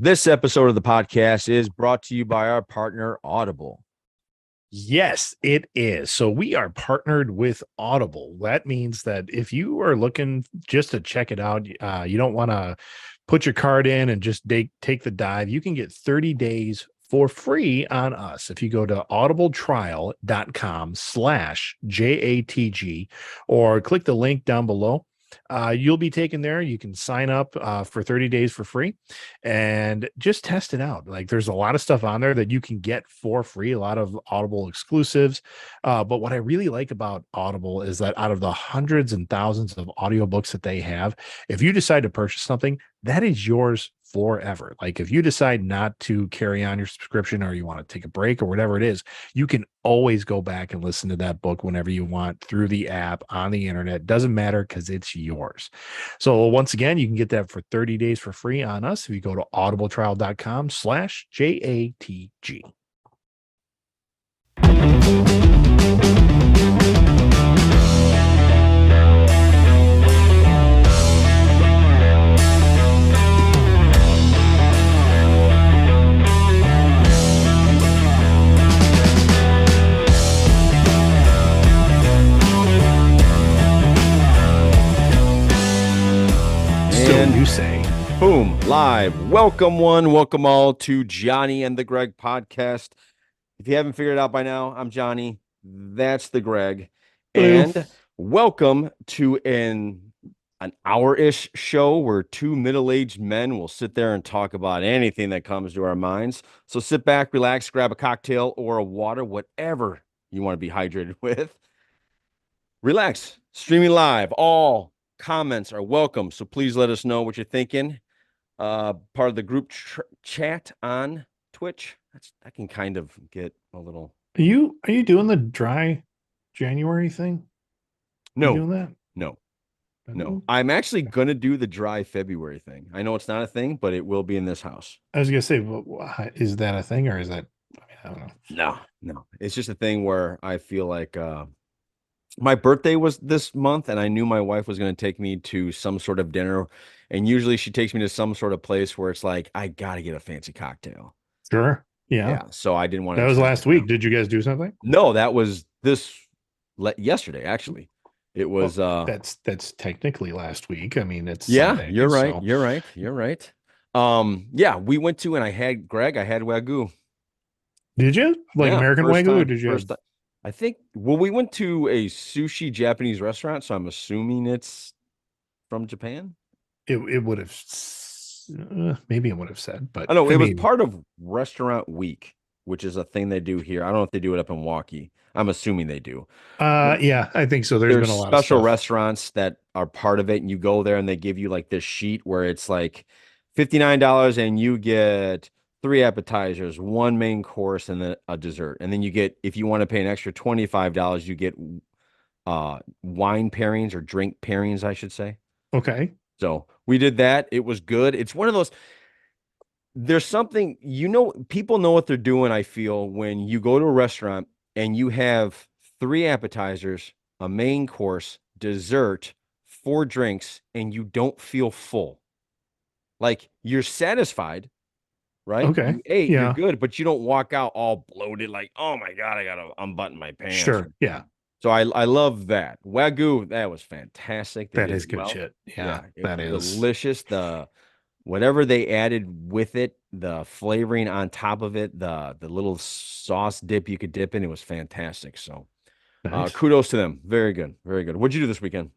This episode of the podcast is brought to you by our partner, Audible. Yes, it is. So we are partnered with Audible. That means that if you are looking just to check it out, uh, you don't want to put your card in and just take take the dive. You can get 30 days for free on us if you go to audibletrial.com slash JATG or click the link down below uh, you'll be taken there. You can sign up uh, for 30 days for free and just test it out. Like there's a lot of stuff on there that you can get for free, a lot of Audible exclusives. Uh, but what I really like about Audible is that out of the hundreds and thousands of audiobooks that they have, if you decide to purchase something, that is yours forever. Like if you decide not to carry on your subscription or you want to take a break or whatever it is, you can always go back and listen to that book whenever you want through the app on the internet. Doesn't matter because it's yours. So once again, you can get that for 30 days for free on us if you go to audibletrial.com slash J-A-T-G. And you say. boom, live. Welcome one, welcome all to Johnny and the Greg podcast. If you haven't figured it out by now, I'm Johnny. That's the Greg. And welcome to an an hour-ish show where two middle-aged men will sit there and talk about anything that comes to our minds. So sit back, relax, grab a cocktail or a water, whatever you want to be hydrated with. Relax. Streaming live. All comments are welcome. So please let us know what you're thinking. Uh, part of the group tr- chat on Twitch. That's I can kind of get a little. Are you are you doing the dry January thing? No, doing that? no, no. I'm actually gonna do the dry February thing. I know it's not a thing, but it will be in this house. I was gonna say, well, is that a thing or is that? I, mean, I don't know. No, no. It's just a thing where I feel like uh my birthday was this month and I knew my wife was going to take me to some sort of dinner and usually she takes me to some sort of place where it's like I got to get a fancy cocktail. Sure. Yeah. Yeah, so I didn't want to That was last week. Did you guys do something? No, that was this le- yesterday actually. It was uh That's that's technically last week. I mean, it's yeah, Sunday, you're right. so- You're right. You're right. Um yeah, we went to and I had Greg, I had Wagyu. Did you like Yeah, American Wagyu? Time- did you? first ti- I think well we went to a sushi Japanese restaurant, so I'm assuming it's from Japan. It it would have. Uh, maybe it would have said, but I know I it was part of Restaurant Week, which is a thing they do here. I don't know if they do it up in Waukee. I'm assuming they do. Uh, yeah, I think so. There's There's been a lot special restaurants that are part of it, and you go there and they give you like this sheet where it's like $59 and you get three appetizers, one main course, and then a dessert. And then you get, if you want to pay an extra $25, you get uh wine pairings or drink pairings, I should say. Okay. So we did that. It was good. It's one of those. There's something, you know, people know what they're doing. I feel when you go to a restaurant and you have three appetizers, a main course, dessert, four drinks, and you don't feel full. Like you're satisfied, right? Okay, You ate, yeah. you're good, but you don't walk out all bloated, like, oh my God, I gotta unbutton my pants. Sure. Yeah. So I I love that. Wagyu, that was fantastic. They That is good well. shit. Yeah. it that is. delicious. The whatever they added with it, the flavoring on top of it, the the little sauce dip you could dip in, it was fantastic. So uh, kudos to them. Very good, very good. What'd you do this weekend?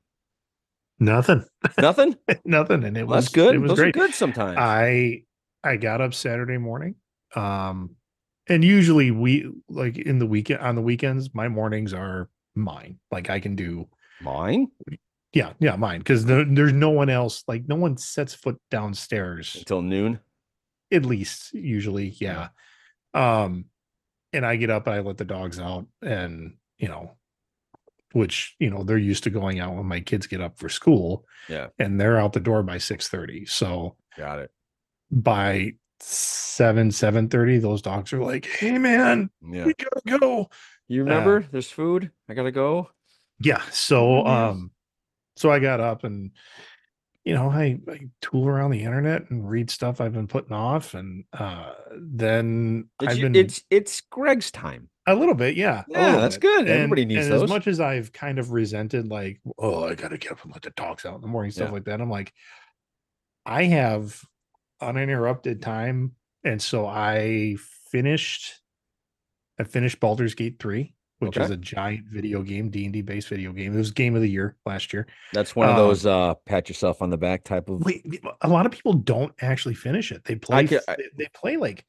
Nothing. Nothing. Nothing. And it Well, was That's good. It was Those great. good sometimes. I I got up Saturday morning. Um and usually we like in the weekend on the weekends, my mornings are mine. Like I can do Mine yeah, yeah, mine. Because there's no one else, like no one sets foot downstairs, until noon. at least usually, yeah. Um and I get up and I let the dogs out and you know, which you know, they're used to going out when my kids get up for school. Yeah. And they're out the door by 6 30. So Got it. By seven seven thirty, those dogs are like, "Hey, man, Yeah. we gotta go." You remember? There's food. I gotta go. Yeah. So, um, so I got up and you know, I, I tool around the internet and read stuff I've been putting off, and uh, then It's, I've y- been it's it's Greg's time. a little bit, yeah. Yeah, that's bit. good. And- Everybody needs and those. As much as I've kind of resented, like, oh, I gotta get up and let the dogs out in the morning, stuff Yeah. like that. I'm like, I have uninterrupted time, and so I finished. I finished Baldur's Gate three, which Okay. is a giant video game, D and D based video game. It was game of the year last year. That's one of Um, those uh pat yourself on the back type of Wait, a lot of people don't actually finish it. They play. could- I- they, they play like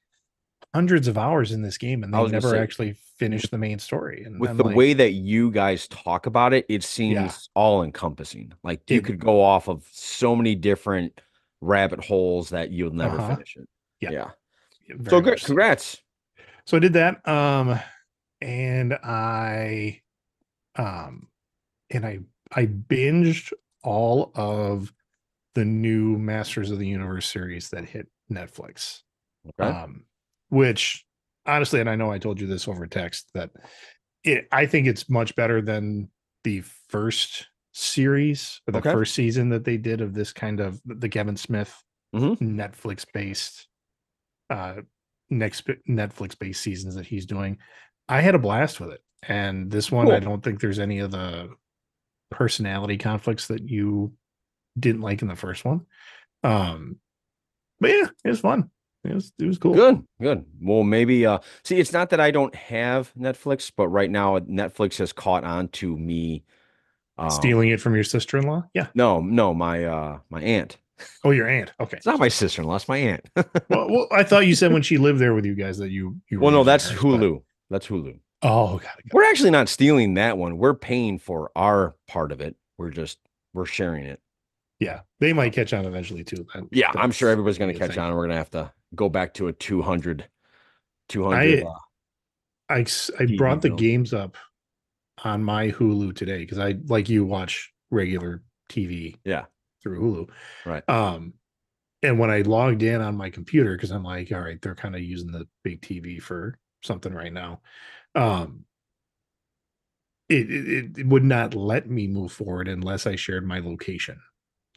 hundreds of hours in this game, and they never say, actually finish the main story. And with I'm the like, way that you guys talk about it, it seems all encompassing. Like you It- could go off of so many different rabbit holes that you'll never Uh-huh. finish it. Yeah. Yeah. very So good. so. Congrats. so i did that um and i um and i i binged all of the new masters of the universe series that hit netflix Okay. um which honestly and i know i told you this over text that it i think it's much better than the first series or the Okay. first season that they did of this kind of the kevin smith Mhm. netflix based uh next netflix based seasons that he's doing i had a blast with it and this one i don't think there's any of the personality conflicts that you didn't like in the first one um but yeah it was fun it was it was cool Good. Good. Well, maybe uh see it's not that I don't have Netflix, but right now Netflix has caught on to me um, stealing it from your sister-in-law yeah No, no, my uh my aunt. oh your aunt okay It's not my sister-in-law, it's my aunt. well, well i thought you said when she lived there with you guys that you, you well, no, that's hers, but- Hulu. That's Hulu. oh got it, got We're actually not stealing that one. We're paying for our part of it. We're just we're sharing it. yeah they might catch on eventually too That- Yeah, I'm sure everybody's going to catch thing. on. We're going to have to go back to a 200 200 I- uh, I I brought the games up on my Hulu today because I like you watch regular TV yeah. through Hulu. Right. Um and when I logged in on my computer because I'm like, all right, they're kind of using the big TV for something right now. Um it, it it would not let me move forward unless I shared my location.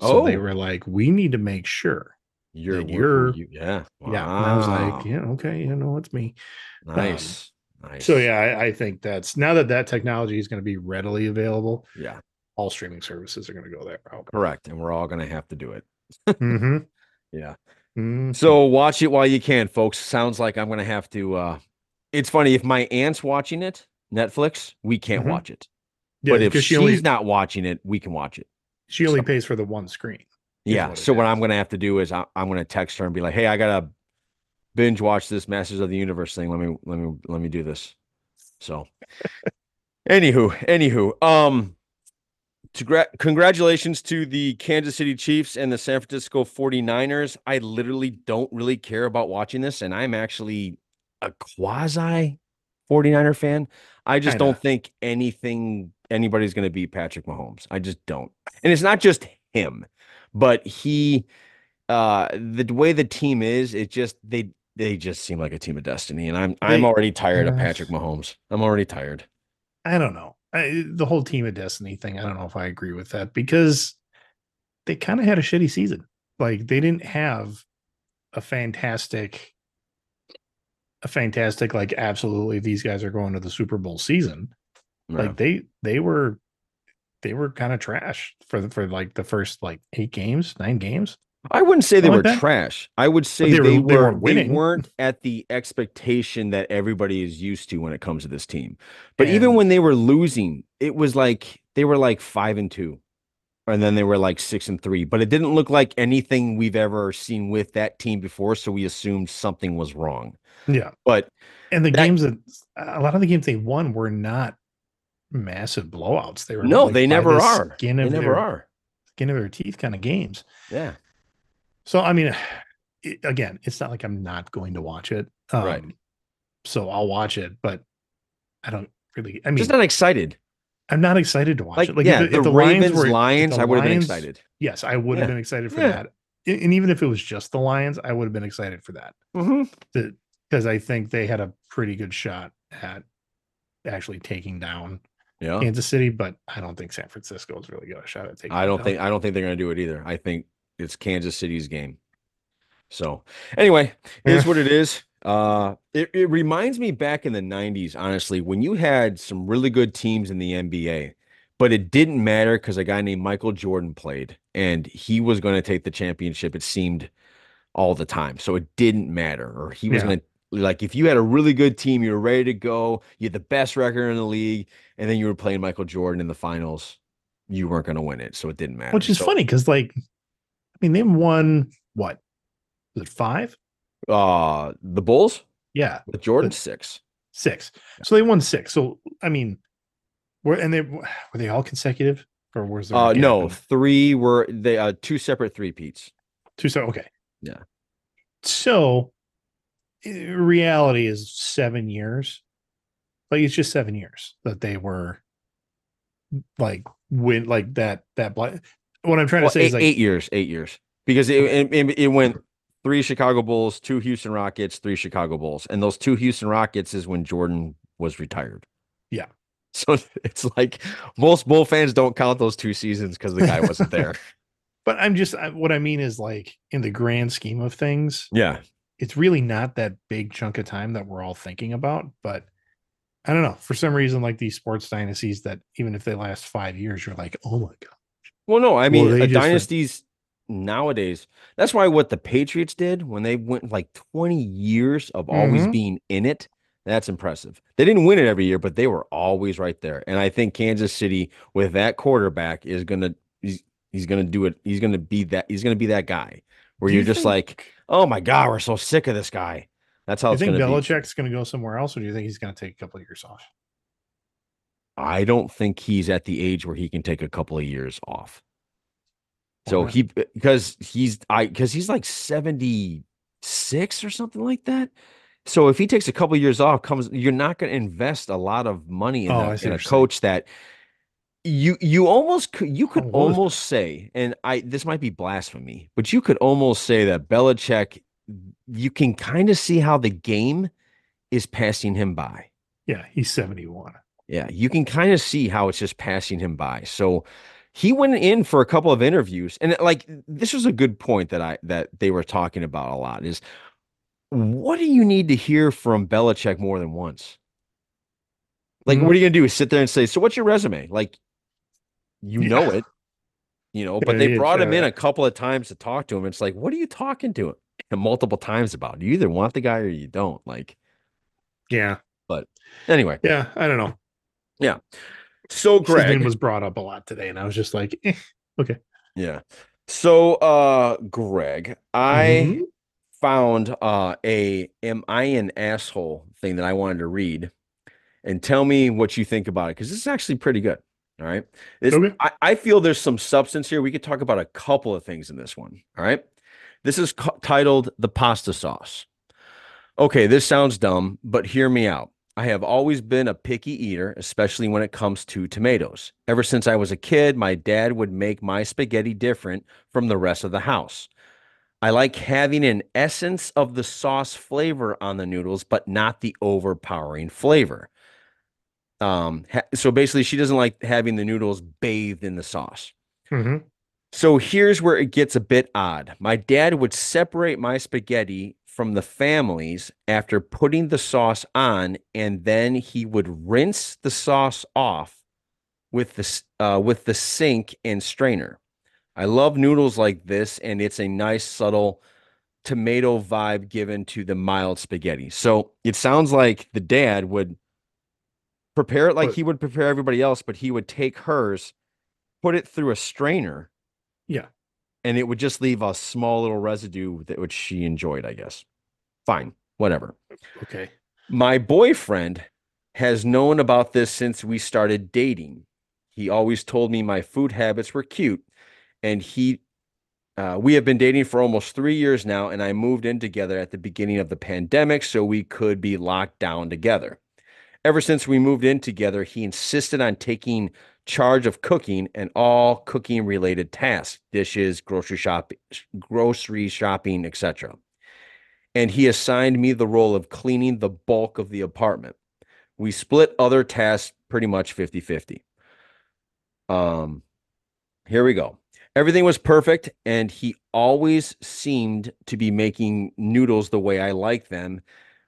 So they Oh. were like, we need to make sure. You're, you're- you, yeah. Yeah. And I was like, yeah, okay, you know, it's me. nice. Nice. So yeah, I, I think that's now that that technology is going to be readily available, Yeah. all streaming services are going to go that route. Correct. And we're all going to have to do it. mm-hmm. Yeah. Mm-hmm. So watch it while you can, folks. Sounds like I'm going to have to uh It's funny if my aunt's watching it, Netflix, we can't Mhm. watch it. yeah, but if because she's only not watching it, we can watch it. she only so- pays for the one screen. Yeah. what So what is. I'm going to have to do is I, I'm going to text her and be like, "Hey, I got to binge watch this Masters of the Universe thing. Let me let me let me do this." So, anywho, anywho, um, to gra- congratulations to the Kansas City Chiefs and the San Francisco 49ers. I literally don't really care about watching this, and I'm actually a quasi 49er fan. I just Kinda. don't think anything anybody's going to beat Patrick Mahomes. I just don't. And it's not just him, but he uh the way the team is, it just they they just seem like a team of destiny and I'm I'm already tired of uh, Patrick Mahomes. I'm already tired. I don't know. I, the whole team of destiny thing. I don't know if I agree with that because they kind of had a shitty season. Like they didn't have a fantastic, a fantastic like absolutely these guys are going to the Super Bowl season. Yeah. Like they they were they were kind of trash for the, for like the first like eight games, nine games. I wouldn't say they Something were that? trash. I would say they they, were- they were weren't winning. They weren't at the expectation that everybody is used to when it comes to this team. But even when they were losing, it was like they were like five and two, and then they were like six and three. But it didn't look like anything we've ever seen with that team before. So we assumed something was wrong. Yeah, But and the That- games that a lot of the games they won were not massive blowouts. They were no, like, they never the are. Skin They never their, are. Skin of their teeth kind of games. Yeah. So I mean, it, again, it's not like I'm not going to watch it. Um, Right. So I'll watch it, but I don't really. I mean, Just not excited. I'm not excited to watch Like, it. Like yeah, if, the if the Ravens, Lions, were, Lions, I would have been excited. Yes, I would have Yeah. been excited for Yeah. that. And even if it was just the Lions, I would have been excited for that Mm-hmm. because I think they had a pretty good shot at actually taking down Yeah. Kansas City, but I don't think San Francisco is really got a shot at taking. I don't down. think I don't think they're going to do it either. I think it's Kansas City's game. So anyway, it is what it is. Uh, it, it reminds me back in the 90s, honestly, when you had some really good teams in the NBA, but it didn't matter because a guy named Michael Jordan played and he was going to take the championship, it seemed all the time. So it didn't matter, or he was Yeah. going to like if you had a really good team, you were ready to go, you had the best record in the league, and then you were playing Michael Jordan in the finals, you weren't going to win it. So it didn't matter. Which is So, funny because, like, I mean, they won what? Was it five? Uh, the Bulls Yeah, with Jordan But- six. six. So they won six. So I mean, were and they were they all consecutive or was there? Uh, no, three were they uh two separate three peats. two. So okay, Yeah. So reality is seven years. Like it's just seven years that they were like win like that that bla- what I'm trying Well, to say eight, is like eight years, eight years, because it, it it it went three Chicago Bulls, two Houston Rockets, three Chicago Bulls, and those two Houston Rockets is when Jordan was retired. Yeah. So it's like most Bull fans don't count those two seasons because the guy wasn't there. but I'm just what I mean is like in the grand scheme of things, yeah. it's really not that big chunk of time that we're all thinking about. But I don't know. For some reason, like these sports dynasties that even if they last five years, you're like, oh my god. Well, no, I mean, went- dynasties nowadays. That's why what the Patriots did when they went like 20 years of always Mhm. being in it, that's impressive. They didn't win it every year, but they were always right there. And I think Kansas City with that quarterback is gonna he's, he's gonna do it. He's gonna be that. He's gonna be that guy where Do you're you just think- like, oh my god, we're so sick of this guy. That's how Do you think. Belichick's going to go somewhere else, or do you think he's going to take a couple of years off? I don't think he's at the age where he can take a couple of years off. So he because he's I because he's like 76 or something like that. So if he takes a couple of years off, comes you're not going to invest a lot of money in, Oh, a, in a what you're saying. coach that you you almost could you could oh, How almost say, and I this might be blasphemy, but you could almost say that Belichick, you can kind of see how the game is passing him by. Yeah, he's 71. Yeah, you can kind of see how it's just passing him by. So he went in for a couple of interviews, and like this was a good point that I that they were talking about a lot is what do you need to hear from Belichick more than once? Like, Mhm. what are you gonna do? Is sit there and say, "So, what's your resume?" Like, you know it, you know. But Yeah, they brought him in a couple of times to talk to him. It's like, what are you talking to him multiple times about? You either want the guy or you don't. Like, Yeah. But anyway. Yeah. I don't know. So, His name Greg, was brought up a lot today, and I was just like, eh, okay. Yeah. So uh Greg, I Mhm. found uh a am I an asshole thing that I wanted to read and tell me what you think about it because this is actually pretty good. All right. This, Okay. I, I feel there's some substance here. We could talk about a couple of things in this one. All right. This is co- titled The Pasta Sauce. Okay, this sounds dumb, but hear me out. I have always been a picky eater, especially when it comes to tomatoes. Ever since I was a kid, my dad would make my spaghetti different from the rest of the house. I like having an essence of the sauce flavor on the noodles, but not the overpowering flavor. Um, ha- so basically, she doesn't like having the noodles bathed in the sauce. Mhm. So here's where it gets a bit odd. My dad would separate my spaghetti from the families after putting the sauce on, and then he would rinse the sauce off with the uh, with the sink and strainer. I love noodles like this, and it's a nice subtle tomato vibe given to the mild spaghetti. So it sounds like the dad would prepare it like he would prepare everybody else, but he would take hers, put it through a strainer, Yeah. And it would just leave a small little residue that which she enjoyed, I guess. Fine, whatever. Okay. My boyfriend has known about this since we started dating. He always told me my food habits were cute, and he uh, we have been dating for almost three years now, and I moved in together at the beginning of the pandemic so we could be locked down together. Ever since we moved in together, he insisted on taking charge of cooking and all cooking related tasks, dishes, grocery shop, grocery shopping, etc. And he assigned me the role of cleaning the bulk of the apartment. We split other tasks pretty much 50-50. Um here we go. Everything was perfect, and he always seemed to be making noodles the way I like them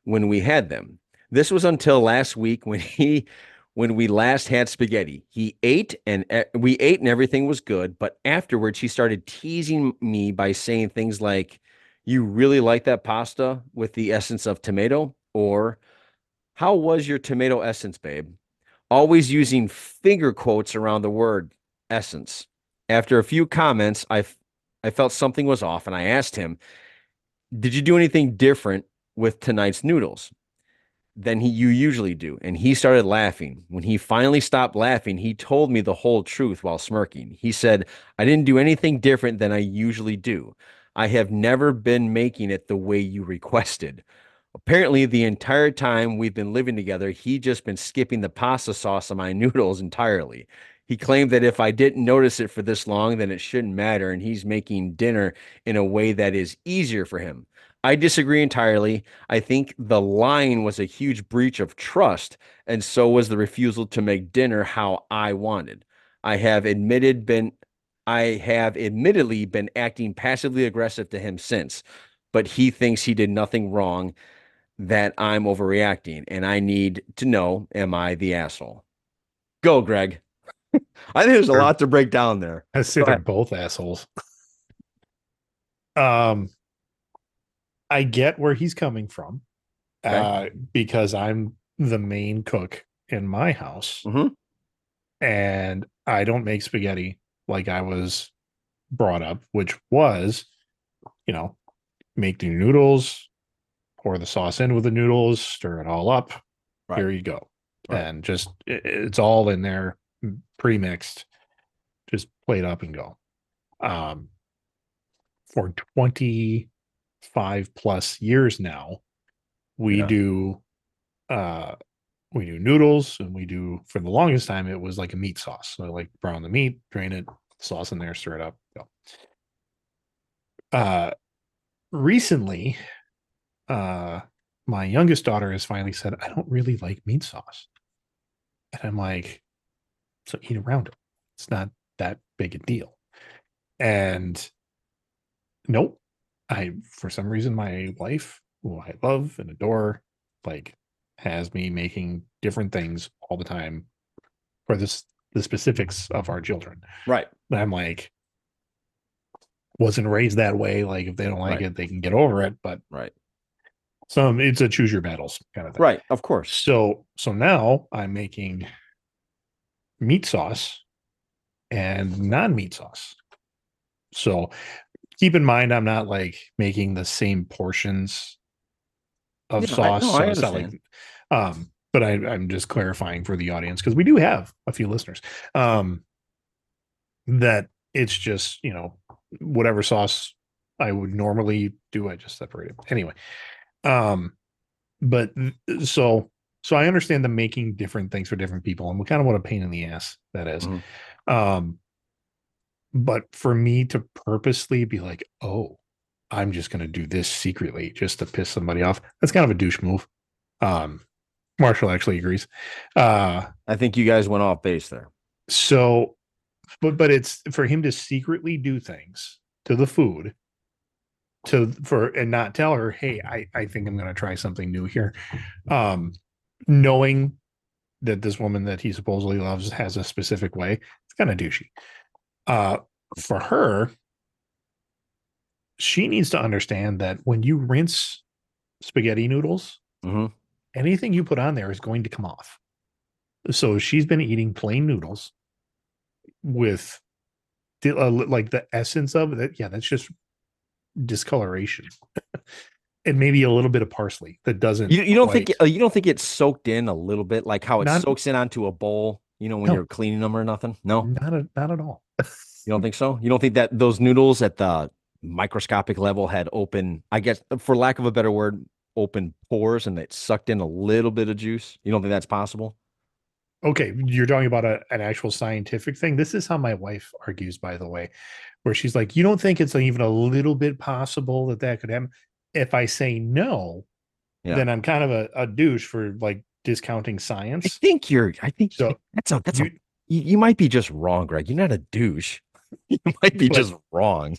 when we had them. This was until last week when he when we last had spaghetti. He ate and we ate and everything was good, but afterwards he started teasing me by saying things like you really like that pasta with the essence of tomato or how was your tomato essence, babe? Always using finger quotes around the word essence. After a few comments, I I felt something was off and I asked him, "Did you do anything different with tonight's noodles?" Than he you usually do. And he started laughing. When he finally stopped laughing he told me the whole truth while smirking. He said i didn't do anything different than i usually do. I have never been making it the way you requested. Apparently the entire time we've been living together he just been skipping the pasta sauce on my noodles entirely. He claimed that if I didn't notice it for this long, then it shouldn't matter. And he's making dinner in a way that is easier for him. I disagree entirely. I think the line was a huge breach of trust, and so was the refusal to make dinner how I wanted. I have admitted been I have admittedly been acting passively aggressive to him since, but he thinks he did nothing wrong, that I'm overreacting, and I need to know am I the asshole? Go, Greg. I think there's a lot to break down there. I say they're both assholes. um, I get where he's coming from, okay. uh, because I'm the main cook in my house, mm-hmm. and I don't make spaghetti like I was brought up, which was, you know, make the noodles, pour the sauce in with the noodles, stir it all up. Right. Here you go. Right. And just it's all in there pre-mixed just plate up and go um for 25 plus years now we yeah. do uh we do noodles and we do for the longest time it was like a meat sauce so I like brown the meat drain it sauce in there stir it up go uh recently uh my youngest daughter has finally said i don't really like meat sauce and i'm like so eat around it. It's not that big a deal. And nope. I for some reason my wife, who I love and adore, like has me making different things all the time for this the specifics of our children. Right. I'm like wasn't raised that way. Like if they don't like right. it, they can get over it. But right. Some it's a choose your battles kind of thing. Right, of course. So so now I'm making meat sauce and non meat sauce. So keep in mind, I'm not like making the same portions of yeah, sauce. I, no, so like, um, but I, I'm just clarifying for the audience because we do have a few listeners. Um, that it's just you know whatever sauce I would normally do, I just separate it anyway. Um, but so so I understand the making different things for different people and we kind of what a pain in the ass that is. Mm-hmm. Um, but for me to purposely be like, oh, I'm just going to do this secretly just to piss somebody off, that's kind of a douche move. Um, Marshall actually agrees. Uh, I think you guys went off base there. So, but but it's for him to secretly do things to the food to for and not tell her, hey, I I think I'm going to try something new here. Um, knowing that this woman that he supposedly loves has a specific way, it's kind of douchey. Uh, for her, she needs to understand that when you rinse spaghetti noodles, mm-hmm. anything you put on there is going to come off. So she's been eating plain noodles with uh, like the essence of it. Yeah, that's just discoloration. and maybe a little bit of parsley that doesn't. You, you don't quite... think uh, you don't think it's soaked in a little bit, like how it not, soaks in onto a bowl. You know when no, you're cleaning them or nothing. No, not a, not at all. You don't think so? You don't think that those noodles at the microscopic level had open, I guess, for lack of a better word, open pores and it sucked in a little bit of juice? You don't think that's possible? Okay, you're talking about a, an actual scientific thing. This is how my wife argues, by the way, where she's like, "You don't think it's even a little bit possible that that could happen?" if I say no, yeah. then I'm kind of a, a, douche for like discounting science. I think you're. I think so. That's a. That's you, a. You, you might be just wrong, Greg. You're not a douche. you might be But- just wrong.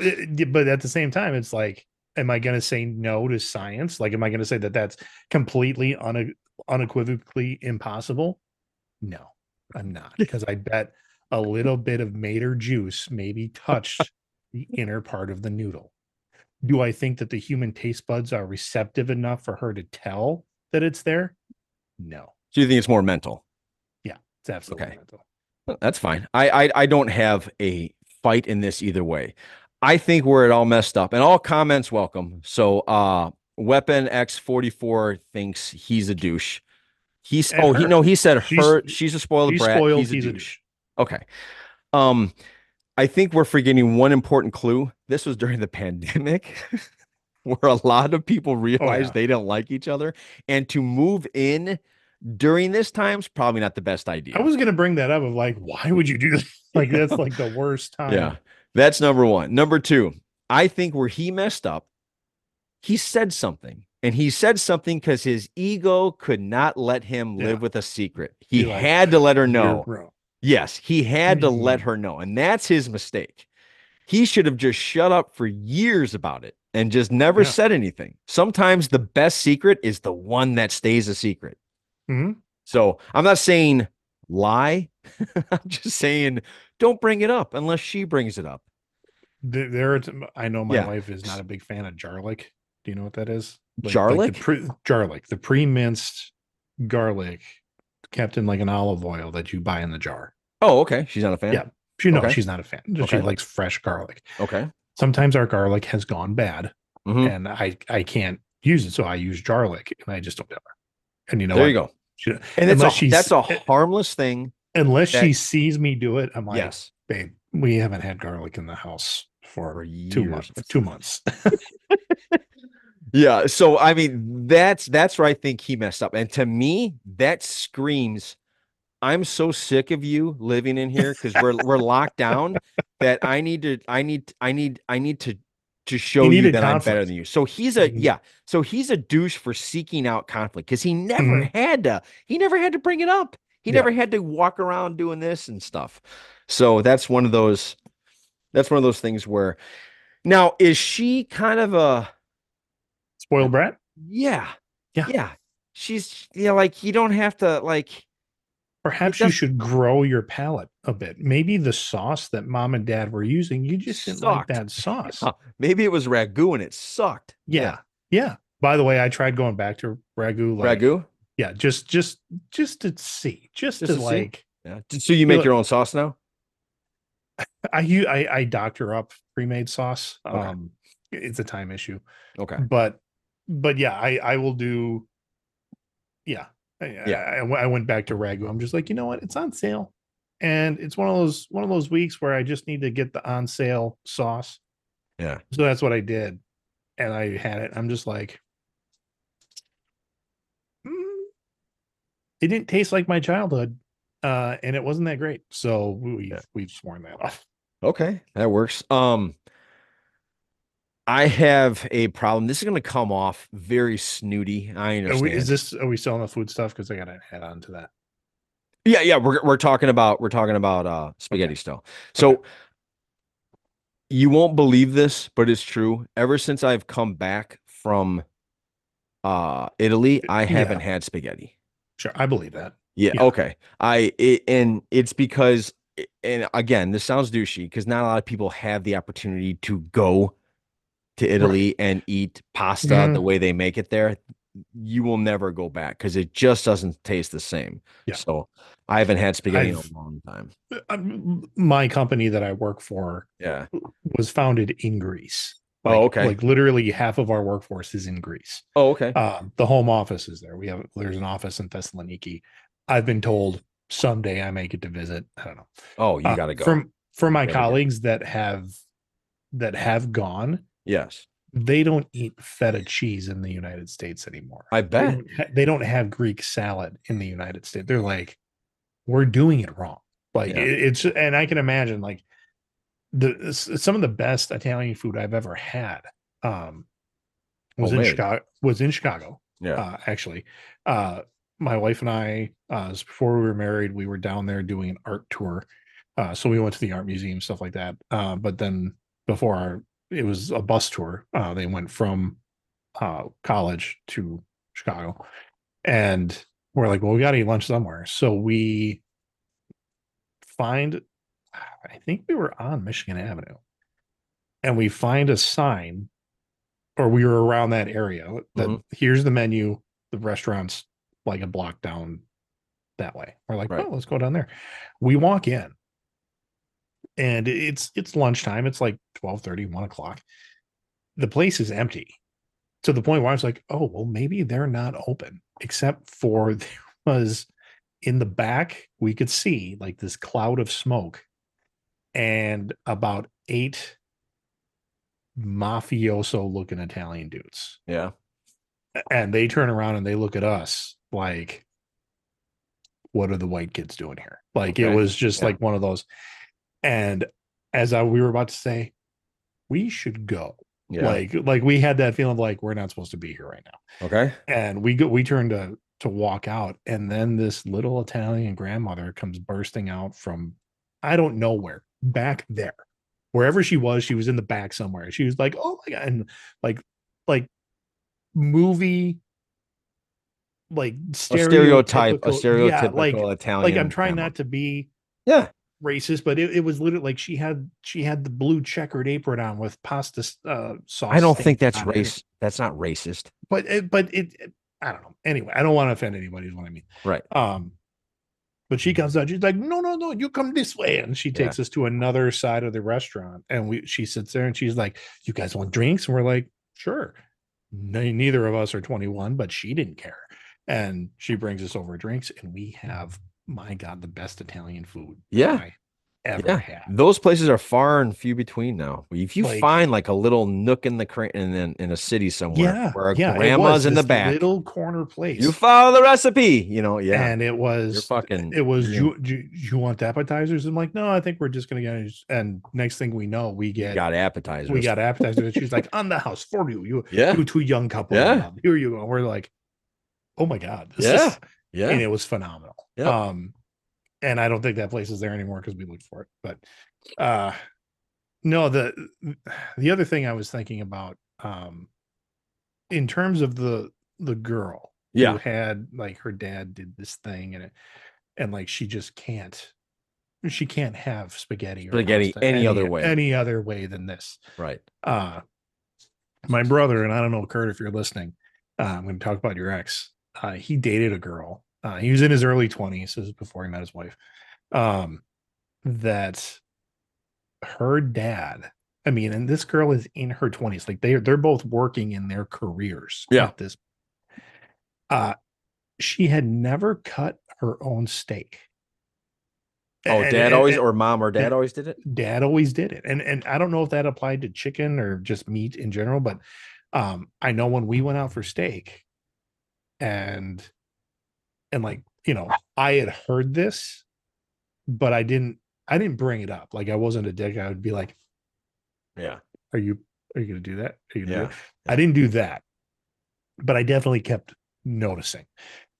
Eh, eh, but at the same time, it's like, am I going to say no to science? Like, am I going to say that that's completely une- unequivocally impossible? No, I'm not, because I bet a little bit of mater juice maybe touched the inner part of the noodle. Do I think that the human taste buds are receptive enough for her to tell that it's there? No, So you think it's more mental? It's absolutely Okay. mental. That's fine. I, I I don't have a fight in this either way. I think where it all messed up, and all comments welcome. So uh Weapon X44 thinks he's a douche. He's And oh he no, he said She's- her she's a spoiled She's brat. spoiled. he's a He's a douche. douche. Okay. Um, I think we're forgetting one important clue. This was during the pandemic, where a lot of people realized yeah. they don't like each other, and to move in during this time, time's probably not the best idea. I was going to bring that up of like, why would you do that? Like, that's like the worst time. yeah, that's number one. Number two, I think where he messed up, he said something. And he said something because his ego could not let him Yeah. live with a secret. He like, had to let her know. Yes, he had to let Mm. her know. And that's his mistake. He should have just shut up for years about it and just never Yeah. said anything. Sometimes the best secret is the one that stays a secret. Mhm. So I'm not saying lie. I'm just saying don't bring it up unless she brings it up. There, it's- I know my Yeah. wife is not a big fan of garlic. Do you know what that is? Garlic? the pre, garlic, the pre-minced garlic kept in like an olive oil that you buy in the jar. Oh, okay. She's not a fan. Yeah. She no, Okay. she's not a fan. She Okay. likes fresh garlic. Okay. Sometimes our garlic has gone bad, Mhm. and I I can't use it, so I use garlic, and I just don't tell her. And you know, there you go. She- And it's a, she's- that's a harmless thing. unless that- she sees me do it, I'm like, yes. babe, we haven't had garlic in the house for, For two years. months. Two months. Yeah. So I mean, that's that's where I think he messed up. And to me, that screams, I'm so sick of you living in here because we're we're locked down that I need to I need I need I need to to show you that I'm better than you. So he's a Mhm. yeah. So he's a douche for seeking out conflict because he never Mhm. had to. He never had to bring it up. He Yeah. never had to walk around doing this and stuff. So that's one of those. That's one of those things where. Now is she kind of a Spoiled brat. yeah. Yeah. Yeah. She's yeah, like you don't have to like Perhaps you should grow your palate a bit. Maybe the sauce that mom and dad were using, you just didn't like that sauce. maybe it was ragu and it sucked. Yeah. Yeah. By the way, I tried going back to ragu. Like, ragu? Yeah, just just just to see, just, Just to to see? like Yeah. So you make look- your own sauce now? I, I, I doctor up pre-made sauce. Okay. Um it's a time issue. Okay. But but yeah, I I will do yeah. Yeah. I, I I went back to ragu. I'm just like, you know what? It's on sale. And it's one of those one of those weeks where I just need to get the on sale sauce. Yeah. So that's what I did. And I had it. I'm just like "Mm, it didn't taste like my childhood. Uh, and it wasn't that great. So we, Yeah. we've sworn that off. Okay, that works. Um I have a problem. This is going to come off very snooty. I Are understand. we, is this are we selling the food stuff? Because I gotta add on to that. Yeah, yeah, we're we're talking about we're talking about uh spaghetti still. So you won't believe this, but it's true. Ever since I've come back from uh Italy, I haven't Yeah. had spaghetti. Sure, I believe that. Yeah, Yeah. okay. I it, and it's because and again, this sounds douchey because not a lot of people have the opportunity to go to Italy and eat pasta the Mhm. way they make it there. You will never go back because it just doesn't taste the same. Yeah. So I haven't had spaghetti in I've- a long time. Um, my company that I work for Yeah. was founded in Greece. Oh, okay. Like literally half of our workforce is in Greece. Oh, okay. Um, the home office is there. We have there's an office in Thessaloniki. I've been told someday I may get to visit. I don't know. oh, you Uh, got to go. From for my Gotta go. colleagues that have that have gone, yes. They don't eat feta cheese in the United States anymore. I They bet. don't, ha- they don't have Greek salad in the United States. They're like, we're doing it wrong. Like Yeah. it- it's, and I can imagine like the some of the best Italian food I've ever had. Um, was in Chicago. Was in Chicago. Yeah. Uh, actually, uh, my wife and I, uh, before we were married, we were down there doing an art tour Uh, so we went to the art museum, stuff like that. Uh, but then before our, it was a bus tour. Uh, they went from uh, college to Chicago, and we're like, well, we got to eat lunch somewhere. So we find, I think we were on Michigan Avenue, and we find a sign, or we were around that area that Mhm. here's the menu. The restaurant's like a block down that way. We're like, Right. oh, let's go down there. We walk in, and it's it's lunchtime. It's like 12 30 1 o'clock. The place is empty to the point where I was like, oh, well, maybe they're not open, except for there was in the back, we could see like this cloud of smoke and about eight mafioso looking Italian dudes. Yeah. And they turn around and they look at us like, what are the white kids doing here? Like it was just Yeah. like one of those. And as I, we were about to say, we should go. Yeah. Like, like we had that feeling of like we're not supposed to be here right now. okay. And we go, we turned to to walk out, and then this little Italian grandmother comes bursting out from I don't know where, back there, wherever she was. She was in the back somewhere. She was like, "Oh my god!" And like, like movie, like A stereotype, a stereotypical- yeah, stereotypical like Italian. like I'm trying grandma. not to be Yeah. Racist, but it, it was literally like she had she had the blue checkered apron on with pasta uh, sauce. I don't think that's on it. race. That's not racist. but it, but it, it- I don't know. Anyway, I don't want to offend anybody. Is what I mean. Right. Um, but she comes out. She's like, "No, no, no! You come this way," and she takes us to another side of the restaurant. And we, she sits there and she's like, "You guys want drinks?" And we're like, "Sure." Ne- neither of us are 21, but she didn't care. And she brings us over drinks, and we have, my God, the best Italian food Yeah. I ever Yeah. had. Those places are far and few between now. If you Like- find like a little nook in the cra- in, in in a city somewhere Yeah, where yeah, grandma's in the back, little corner place. you follow the recipe. You know, yeah. and it was You're fucking. it was yeah. you, you you want appetizers i'm like no i think we're just gonna get it." and next thing we know we You get got appetizers. we got appetizers she's like on the house for you you yeah, you two young couple Yeah. here you go we're like oh my god this Yeah. is, yeah. and it was phenomenal Yep. um and i don't think that place is there anymore because we looked for it but uh no the the other thing i was thinking about um in terms of the the girl Yeah. who had like her dad did this thing and it and like she just can't she can't have spaghetti or Spaghetti pasta any other way. any other way than this Right. uh my brother and i don't know kurt if you're listening uh, i'm going to talk about your ex uh he dated a girl uh he was in his early 20s this is before he met his wife um that her dad i mean and this girl is in her 20s like they they're both working in their careers Yeah. at this uh she had never cut her own steak Oh, And- dad and- always and- or mom or dad always did it. dad always did it and and i don't know if that applied to chicken or just meat in general but um i know when we went out for steak and and like you know i had heard this but i didn't i didn't bring it up like i wasn't a dick i would be like Yeah. are you are you gonna do that are you gonna Yeah. i didn't do that but i definitely kept noticing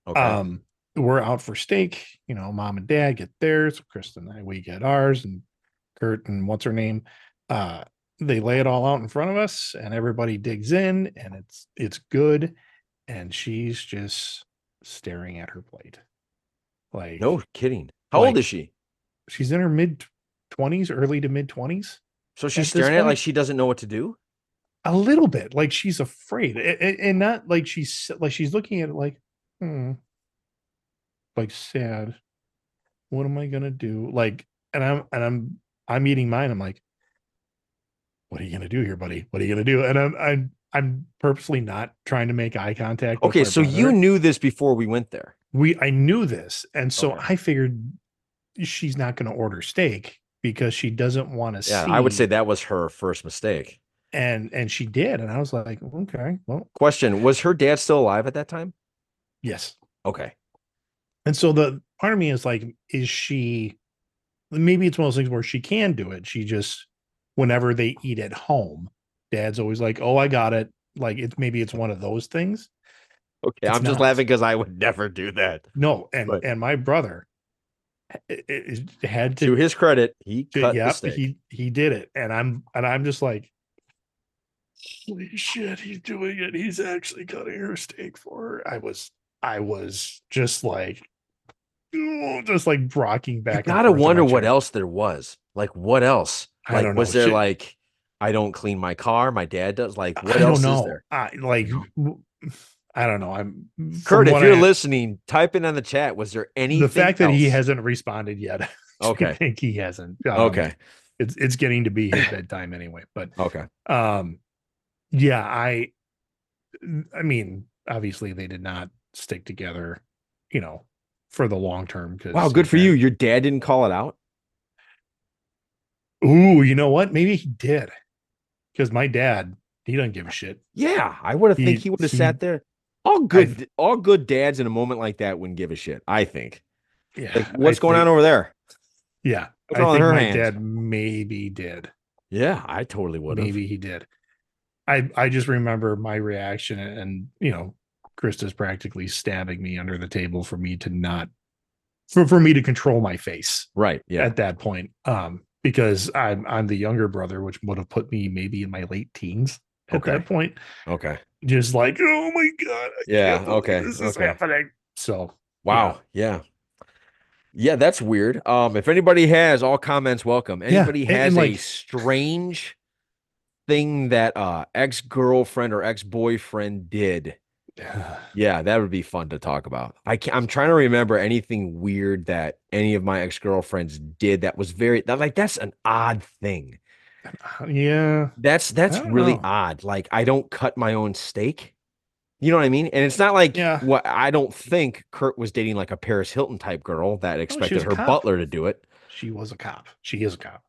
Okay. um, we're out for steak. You know, mom and dad get theirs. Kristen and I, we get ours, and Kurt and what's her name. Uh, they lay it all out in front of us, and everybody digs in, and it's it's good. And she's just staring at her plate, like no kidding. How old is she? she's in her mid twenties, early to mid twenties. So she's at staring at it like she doesn't know what to do. A little bit, like she's afraid, and not like she's like she's looking at it like, hmm, like sad. What am I gonna do? Like, and I'm and I'm I'm eating mine. I'm like, what are you gonna do here, buddy? What are you gonna do? And I'm I'm I'm purposely not trying to make eye contact. Okay, so you knew this before we went there. we I knew this, and so Okay. I figured she's not gonna order steak because she doesn't want to Yeah, see. I would say that was her first mistake. and and she did, and I was like, okay, well, Question: Was her dad still alive at that time? yes. Okay. And so the part of me is like, is she maybe it's one of those things where she can do it. She just whenever they eat at home, dad's always like, Oh, I got it. Like it's maybe it's one of those things. Okay. It's I'm just laughing because I would never do that. No, and But- and my brother, it, it had To to. his credit, he cut the Yep, he he did it, and I'm and I'm just like, holy shit, he's doing it. He's actually cutting her steak for her. I was I was just like, just like rocking back. And gotta forth in my wonder what else there was. Like, what else? I Like, was know. there Shit. like, I don't clean my car, my dad does? Like, what I else is there? I like. I don't know. I'm Kurt, if you're I- listening, type in on the chat. Was there anything? the fact that he hasn't responded yet. Okay, I think he hasn't. Um, Okay. it's it's getting to be his bedtime anyway. But Okay. um, yeah, I, I mean, obviously they did not stick together, you know, for the long term. Because Wow. Good for you. Your dad didn't call it out. Ooh, you know what? Maybe he did, because my dad he doesn't give a shit. Yeah, I would have think He- would have sat there. All good, all good dads in a moment like that wouldn't give a shit. I think. Yeah, Like, what's I going think- on over there? Yeah, What's I think my hands? dad maybe did. Yeah, I totally would maybe he did i i just remember my reaction and you know krista's practically stabbing me under the table for me to not for, for me to control my face Right. Yeah. at that point um because i'm i'm the younger brother which would have put me maybe in my late teens at Okay. that point Okay. just like oh my god I Yeah, can't believe okay, is okay. happening so Wow. Yeah. Yeah, that's weird. Um, if anybody has all comments, welcome. Anybody and- and, has a strange thing that uh ex girlfriend or ex boyfriend did, yeah, that would be fun to talk about. I can, I'm trying to remember anything weird that any of my ex girlfriends did that was very that like that's an odd thing. yeah That's that's really know. odd. Like I don't cut my own steak. You know what I mean? And it's not like Yeah. what I don't think Kurt was dating like a Paris Hilton type girl that expected a her cop. butler to do it. she was a cop she is a cop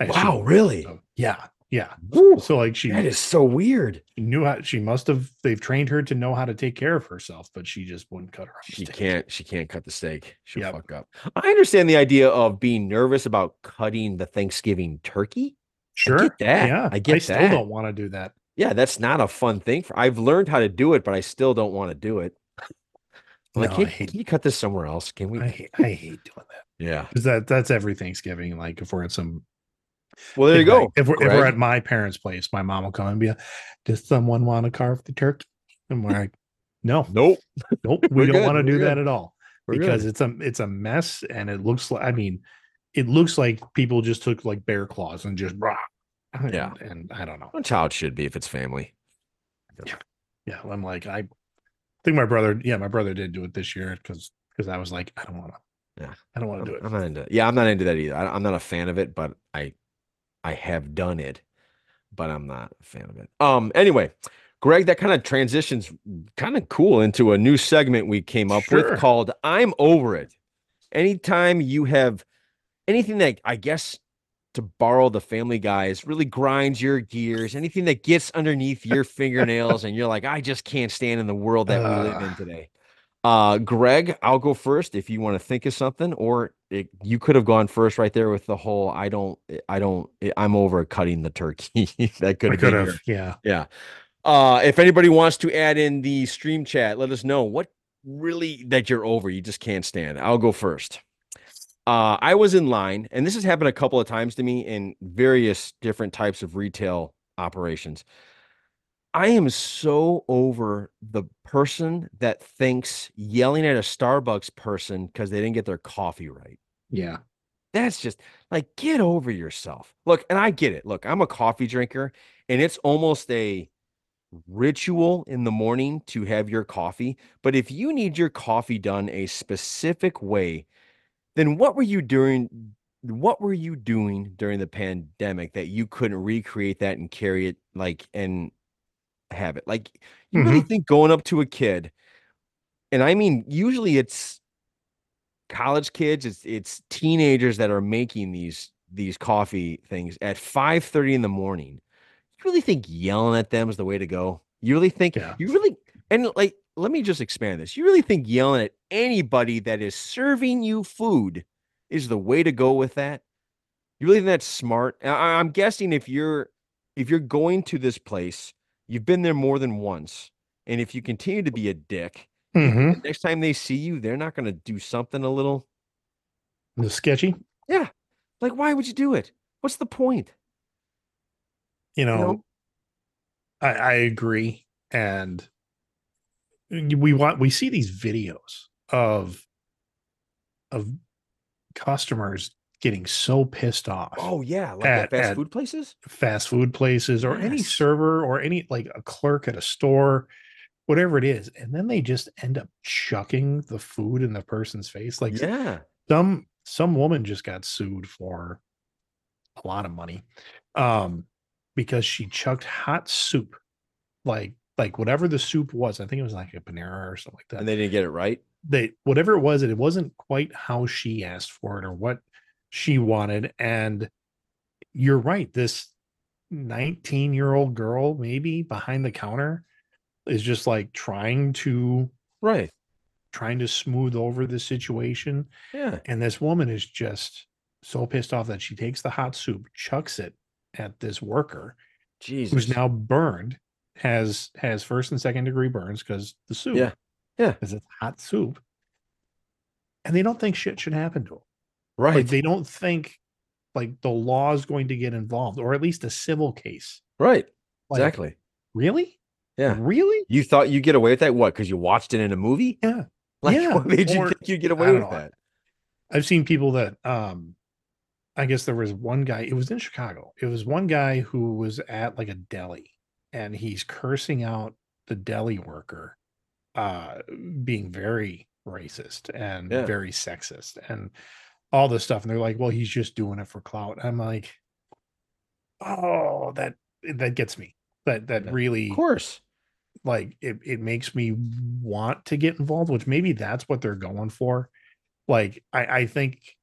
Wow, really? So, yeah yeah Woo, so like she that is so weird. Knew how she must have they've trained her to know how to take care of herself, but she just wouldn't cut her She steak. can't she can't cut the steak. She'll Yep. fuck up. I understand the idea of being nervous about cutting the Thanksgiving turkey. Sure. I get that. Yeah. I get still that. don't want to do that. Yeah, that's not a fun thing for I've learned how to do it, but I still don't want to do it. I'm like, can, hate- can you cut this somewhere else? Can we? I hate, I hate doing that. yeah. Because that that's every Thanksgiving. Like if we're at some Well, there you like, go. If we're if we're at my parents' place, my mom will come and be like, Does someone want to carve the turkey? And we're like, No, Nope. nope, we don't want to do good. that at all. We're because good. it's a it's a mess and it looks like I mean, it looks like people just took like bear claws and just rah, Yeah. and, and I don't know. How it should be if it's family. Yeah, I'm like I think my brother. Yeah, my brother did do it this year because because I was like I don't want to. Yeah. I don't want to do it. I'm not into. Yeah, I'm not into that either. I, I'm not a fan of it, but I, I have done it, but I'm not a fan of it. Um. Anyway, Greg, that kind of transitions kind of cool into a new segment we came up Sure. with called "I'm Over It." Anytime you have anything that I guess to borrow the Family Guys really grinds your gears, anything that gets underneath your fingernails, and you're like, I just can't stand in the world that we live in Uh. today. Uh, Greg, I'll go first if you want to think of something, or it, you could have gone first right there with the whole I don't, I don't, I'm over cutting the turkey. that could have been Yeah. yeah. Uh, if anybody wants to add in the stream chat, let us know what really that you're over. You just can't stand. I'll go first. Uh, I was in line, and this has happened a couple of times to me in various different types of retail operations. I am so over the person that thinks yelling at a Starbucks person because they didn't get their coffee right. Yeah. That's just like get over yourself. Look, and I get it. Look, I'm a coffee drinker, and it's almost a ritual in the morning to have your coffee. But if you need your coffee done a specific way, then what were you doing? What were you doing during the pandemic that you couldn't recreate that and carry it like and have it? Like you really mm-hmm. think going up to a kid, and I mean, usually it's college kids, it's it's teenagers that are making these these coffee things at 5 30 in the morning. You really think yelling at them is the way to go? You really think Yeah. you really and like let me just expand this. You really think yelling at anybody that is serving you food is the way to go with that? You really think that's smart? I- I'm guessing if you're if you're going to this place, you've been there more than once, and if you continue to be a dick, Mhm. next time they see you, they're not going to do something a little The sketchy. Yeah. Like, why would you do it? What's the point? You know, You know? I, I agree. And we want we see these videos of of customers getting so pissed off Oh yeah, like At- fast at- food places. fast food places or any server or any like a clerk at a store whatever it is and then they just end up chucking the food in the person's face like yeah, some some woman just got sued for a lot of money um because she chucked hot soup like like whatever the soup was i think it was like a panera or something like that and they didn't get it right. they whatever it was it wasn't quite how she asked for it or what she wanted and you're right this 19 year old girl maybe behind the counter is just like trying to Right. trying to smooth over the situation Yeah. and this woman is just so pissed off that she takes the hot soup chucks it at this worker Jesus. who's now burned has has first and second degree burns because the soup Yeah. Yeah. because it's hot soup and they don't think shit should happen to them right. like they don't think like the law is going to get involved or at least a civil case right. Like, exactly. really Yeah. really You thought you get away with that? What? Because you watched it in a movie? yeah Like, Yeah, what made you think you'd get away with know. that? I've seen people that um I guess there was one guy, it was in Chicago. It was one guy who was at like a deli and he's cursing out the deli worker uh being very racist and Yeah. very sexist and all this stuff and they're like, "Well, he's just doing it for clout." I'm like, "Oh, that that gets me." That that Yeah. really Of course. Like it, it makes me want to get involved which maybe that's what they're going for like i i think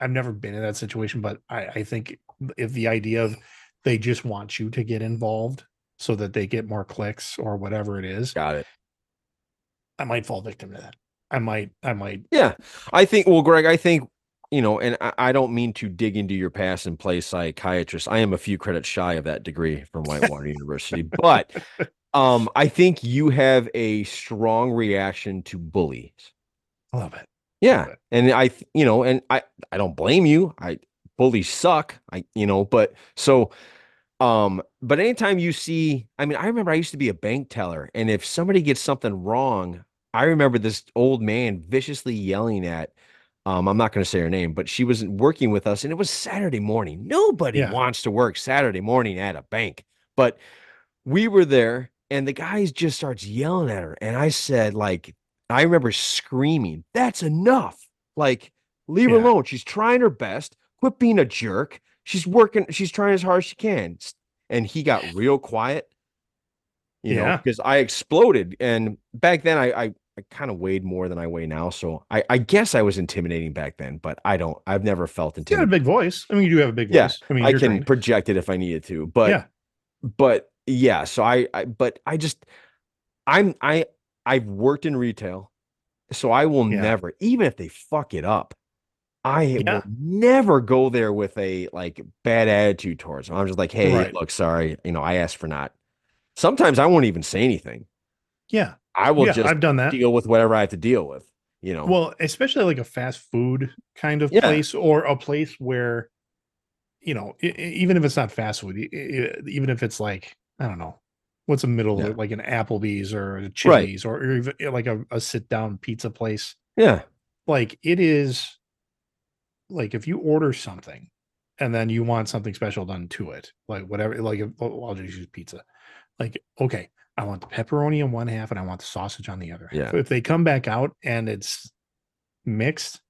i've never been in that situation but i i think if the idea of they just want you to get involved so that they get more clicks or whatever it is Got it. i might fall victim to that i might i might Yeah. I think, well, Greg, I think, you know, and I, I don't mean to dig into your past and play psychiatrist. I am a few credits shy of that degree from Whitewater University, but um, I think you have a strong reaction to bullies. i love it Yeah. it. And I, you know, and I, I don't blame you. I bullies suck. I, you know, but so, um, but anytime you see, I mean, I remember I used to be a bank teller, and if somebody gets something wrong, I remember this old man viciously yelling at, um, I'm not going to say her name, but she was working with us, and it was Saturday morning. Nobody Yeah. wants to work Saturday morning at a bank, but we were there, and the guy just starts yelling at her, and I said, like, I remember screaming, "That's enough! Like, leave her alone. She's trying her best. Quit being a jerk. She's working. She's trying as hard as she can." And he got real quiet. You know, because I exploded, and back then I I, I kind of weighed more than I weigh now, so I I guess I was intimidating back then, but I don't. I've never felt you got a big voice i mean you do have a big Yeah, voice i mean I can trained. project it if I needed to, but yeah but yeah so I, I but i just i'm i i've worked in retail so i will Yeah. never even if they fuck it up i Yeah. will never go there with a like bad attitude towards them i'm just like hey Right. look sorry you know i asked for not sometimes i won't even say anything yeah i will yeah just i've done that deal with whatever i have to deal with you know Well, especially like a fast food kind of place or a place where, you know, even if it's not fast food, even if it's like, I don't know, what's a middle, Yeah. like an Applebee's or a Chili's or, or even eh, like a, a sit down pizza place, yeah like it is like if you order something and then you want something special done to it, like whatever, like if- well, I'll just use pizza. Like, okay, I want the pepperoni in one half and I want the sausage on the other. half. Yeah. If they come back out and it's mixed,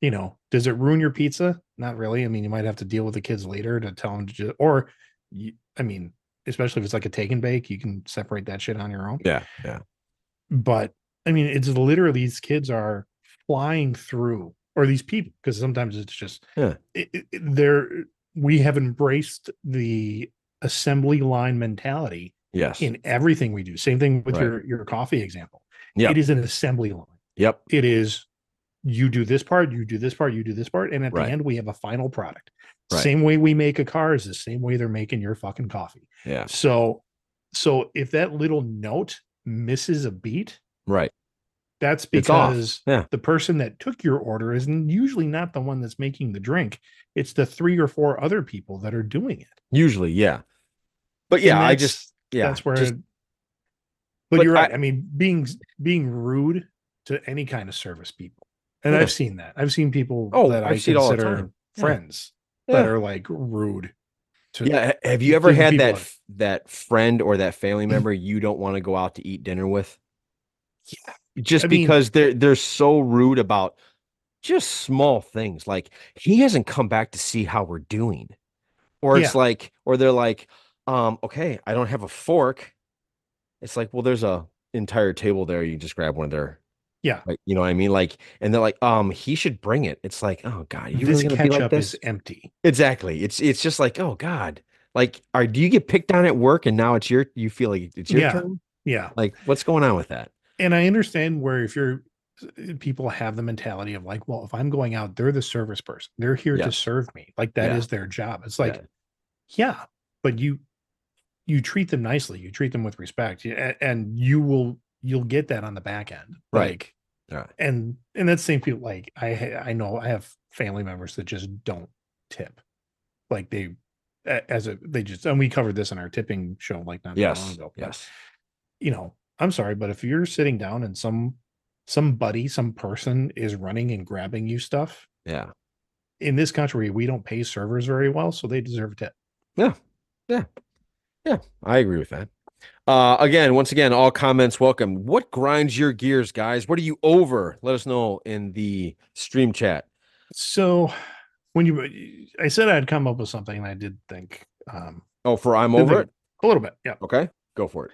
you know, does it ruin your pizza? Not really. I mean, you might have to deal with the kids later to tell them to just, or I mean, especially if it's like a take and bake, you can separate that shit on your own yeah yeah but I mean, it's literally these kids are flying through, or these people, because sometimes it's just, Yeah. it, it- they're, we have embraced the assembly line mentality yes in everything we do. Same thing with Right. your, your coffee example. Yep. It is an assembly line. yep It is, you do this part, you do this part, you do this part. And at Right. the end, we have a final product. Right. Same way we make a car is the same way they're making your fucking coffee. Yeah So, so if that little note misses a beat, right That's because Yeah. the person that took your order is usually not the one that's making the drink. It's the three or four other people that are doing it. Usually, yeah. But yeah, I just yeah, that's where. just- but, but you're right. I- I, mean, being being rude to any kind of service people, and Yeah. I've seen that. I've seen people Oh, that I I see all the consider time. Yeah. friends that are like rude. To yeah. Have you ever had that f- that friend or that family member you don't want to go out to eat dinner with? Yeah. Just I mean- because they're they're so rude about just small things. Like he hasn't come back to see how we're doing. Or it's Yeah. like, or they're like, um, okay, I don't have a fork. It's like, well, there's a entire table there. You just grab one of their Yeah. like, you know what I mean? Like, and they're like, um, he should bring it. It's like, oh God, you this really gonna be like ketchup this? is empty. Exactly. It's it's just like, oh God. Like, are do you get picked on at work and now it's your you feel like it's your Yeah. turn? Yeah. Like, what's going on with that? and I understand where if you're people have the mentality of like, well, if I'm going out, they're the service person. They're here to serve me. Like that is Yeah. their job. It's like, Yeah. yeah, but you you treat them nicely. You treat them with respect, and you will you'll get that on the back end. Right. Like, Right. and and that's same people. Like I I know I have family members that just don't tip. Like they as a they just and we covered this in our tipping show like not that long ago. but Yes. you know, I'm sorry, but if you're sitting down and some somebody, some person is running and grabbing you stuff, Yeah. in this country, we don't pay servers very well, so they deserve a tip. Yeah. Yeah. Yeah. I agree with that. Uh again, once again, all comments welcome. What grinds your gears, guys? What are you over? Let us know in the stream chat. So when you I said I'd come up with something and I did think um Oh, for I'm over it. a little bit. Yeah. Okay. Go for it.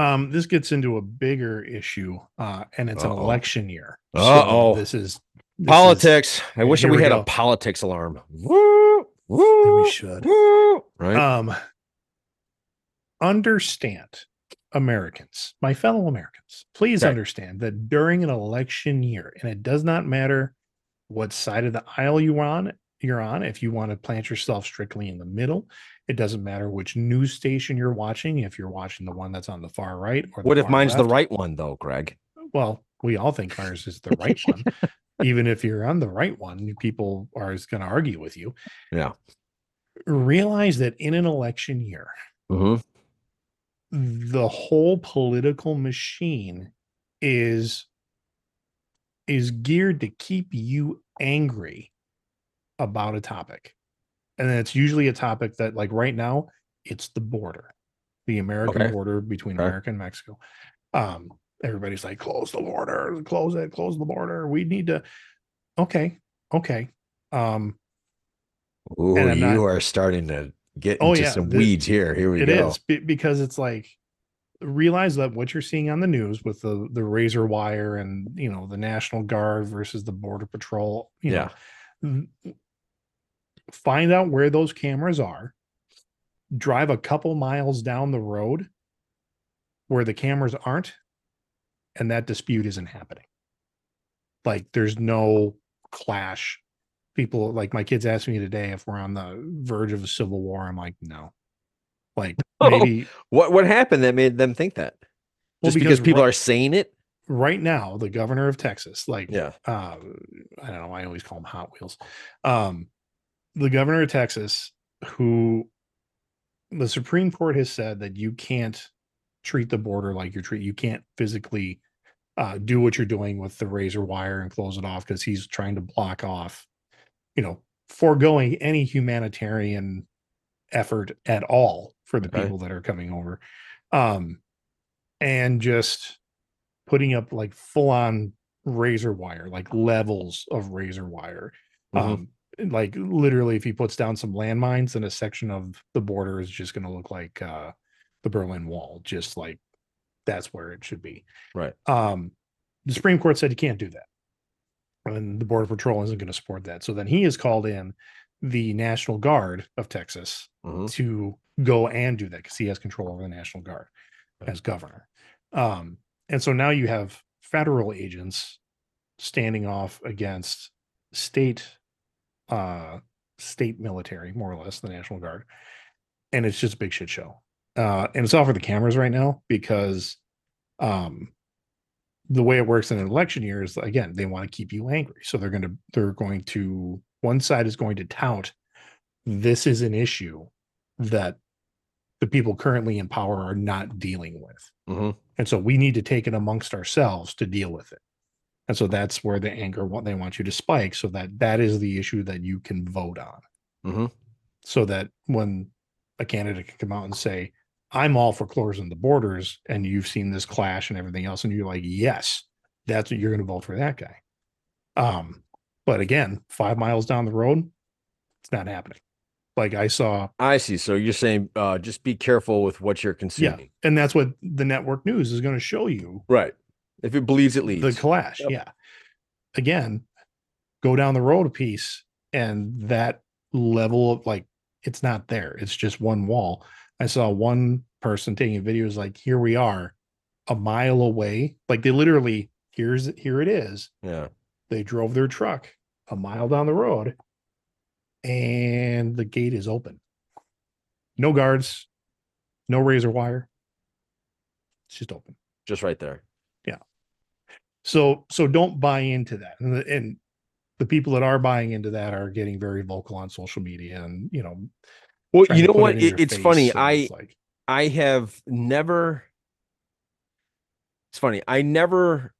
Um this gets into a bigger issue uh and it's an Uh-oh. election year. So Uh-oh. this is this is- Politics. I wish we we had a politics alarm. Woo, woo, we should. woo. Right. um understand americans my fellow americans please Okay. understand that during an election year and it does not matter what side of the aisle you're on you're on if you want to plant yourself strictly in the middle it doesn't matter which news station you're watching if you're watching the one that's on the far right or the what if mine's the right one though, Greg? well we all think ours is the right one even if you're on the right one people are going to argue with you Yeah. realize that in an election year Mm-hmm. The whole political machine is is geared to keep you angry about a topic and then it's usually a topic that like right now it's the border the american Okay. border between Okay. america and mexico um everybody's like close the border close it close the border we need to okay okay um Ooh, you not- are starting to get Oh, into yeah, some the- weeds here. Here we It go. is be- because it's like realize that what you're seeing on the news with the the razor wire and you know the National Guard versus the Border Patrol. You Yeah. Know, find out where those cameras are. Drive a couple miles down the road where the cameras aren't, and that dispute isn't happening. Like there's no clash. People like my kids asked me today if we're on the verge of a civil war. I'm like, no. Like Oh, maybe What what happened that made them think that? Well, Just because, because people ri- are saying it? right now the governor of Texas, like Yeah. uh, I don't know, I always call them Hot Wheels. Um, the governor of Texas, who the Supreme Court has said that you can't treat the border like you're treat you can't physically uh, do what you're doing with the razor wire and close it off because he's trying to block off, you know, foregoing any humanitarian effort at all for the people that are coming over. Um, and just putting up like full on razor wire, like levels of razor wire. Mhm. Um, like literally, if he puts down some landmines, then a section of the border is just going to look like uh, the Berlin Wall, just like that's where it should be. Right. Um, the Supreme Court said you can't do that, and the Border Patrol isn't going to support that. So then he has called in the National Guard of Texas Mhm. to go and do that because he has control over the National Guard Right. as governor. Um, and so now you have federal agents standing off against state uh state military, more or less, the National Guard. And it's just a big shit show. Uh and it's all for the cameras right now because um the way it works in an election year is again they want to keep you angry. So they're going to they're going to one side is going to tout this is an issue that the people currently in power are not dealing with. Hmm and so we need to take it amongst ourselves to deal with it. And so that's where the anger what they want you to spike so that that is the issue that you can vote on. Hmm so that when a candidate can come out and say i'm all for closing the borders and you've seen this clash and everything else and you're like yes that's what you're going to vote for that guy um but again five miles down the road it's not happening like i saw I see. So you're saying uh, just be careful with what you're consuming. Yeah, and that's what the network news is going to show you Right. If it believes it leads. the clash Yep. yeah again go down the road a piece and that level of like it's not there it's just one wall i saw one person taking videos like here we are a mile away like they literally here's here it is yeah. they drove their truck a mile down the road and the gate is open no guards no razor wire it's just open Just right there. Yeah. So so don't buy into that and the, and the people that are buying into that are getting very vocal on social media and you know Well, you know what? it It, it's funny. and I it's like I have never. It's funny. I never